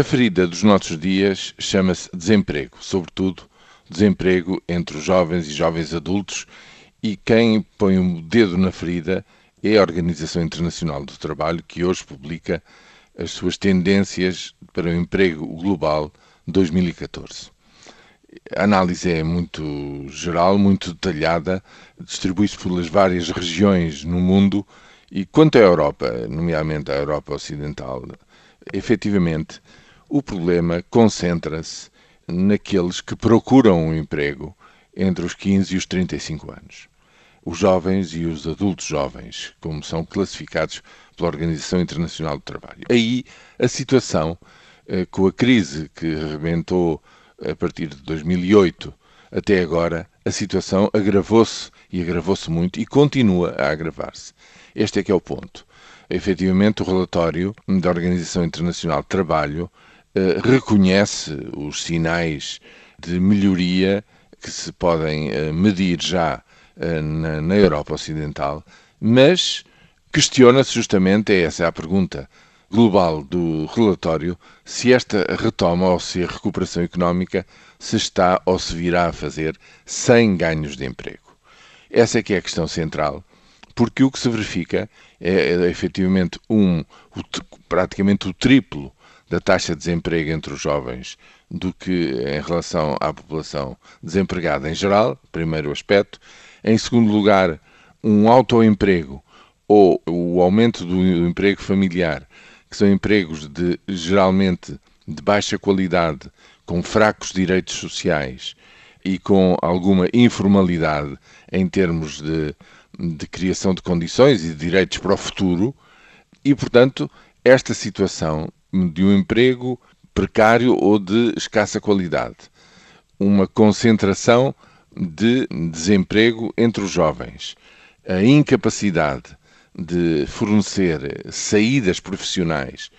A ferida dos nossos dias chama-se desemprego, sobretudo desemprego entre os jovens e jovens adultos, e quem põe o um dedo na ferida é a Organização Internacional do Trabalho, que hoje publica as suas tendências para o emprego global 2014. A análise é muito geral, muito detalhada, distribui-se pelas várias regiões no mundo e quanto à Europa, nomeadamente à Europa Ocidental, efetivamente o problema concentra-se naqueles que procuram um emprego entre os 15 e os 35 anos. Os jovens e os adultos jovens, como são classificados pela Organização Internacional do Trabalho. Aí a situação, eh, com a crise que rebentou a partir de 2008 até agora, a situação agravou-se e agravou-se muito e continua a agravar-se. Este é que é o ponto. Efetivamente, o relatório da Organização Internacional do Trabalho eh, reconhece os sinais de melhoria que se podem eh, medir já eh, na, na Europa Ocidental, mas questiona-se justamente, é essa a pergunta global do relatório, se esta retoma ou se a recuperação económica se está ou se virá a fazer sem ganhos de emprego. Essa é que é a questão central, porque o que se verifica é, é efetivamente um, o, praticamente o triplo da taxa de desemprego entre os jovens do que em relação à população desempregada em geral, primeiro aspecto. Em segundo lugar, um autoemprego ou o aumento do emprego familiar, que são empregos de geralmente de baixa qualidade, com fracos direitos sociais e com alguma informalidade em termos de, de criação de condições e de direitos para o futuro, e portanto, esta situação de um emprego precário ou de escassa qualidade, uma concentração de desemprego entre os jovens, a incapacidade de fornecer saídas profissionais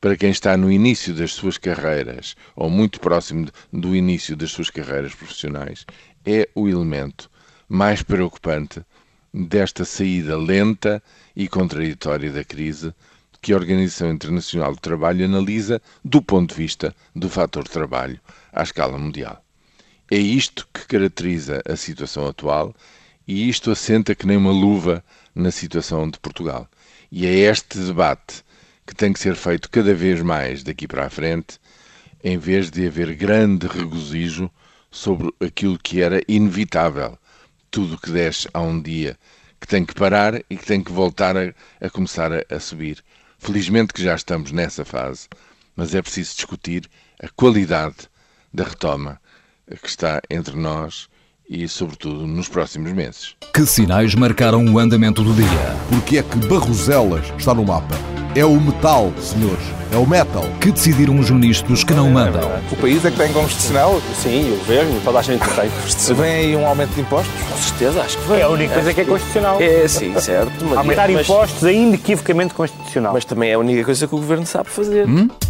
para quem está no início das suas carreiras ou muito próximo do início das suas carreiras profissionais é o elemento mais preocupante desta saída lenta e contraditória da crise que a Organização Internacional do Trabalho analisa do ponto de vista do fator trabalho à escala mundial. É isto que caracteriza a situação atual e isto assenta que nem uma luva na situação de Portugal. E é este debate que tem que ser feito cada vez mais daqui para a frente, em vez de haver grande regozijo sobre aquilo que era inevitável. Tudo que desce há um dia que tem que parar e que tem que voltar a, a começar a, a subir. Felizmente que já estamos nessa fase, mas é preciso discutir a qualidade da retoma que está entre nós e, sobretudo, nos próximos meses. Que sinais marcaram o andamento do dia? Porque é que Barroselas está no mapa? É o metal, senhores. É o metal. Que decidiram os ministros que não mandam? O país é que tem constitucional? Sim, o governo, toda a gente tem constitucional. Vem aí um aumento de impostos? Com certeza, acho que vem. É a única coisa que é constitucional. É, sim, certo. Mas, Aumentar mas, impostos é inequivocamente constitucional. Mas também é a única coisa que o governo sabe fazer. Hum?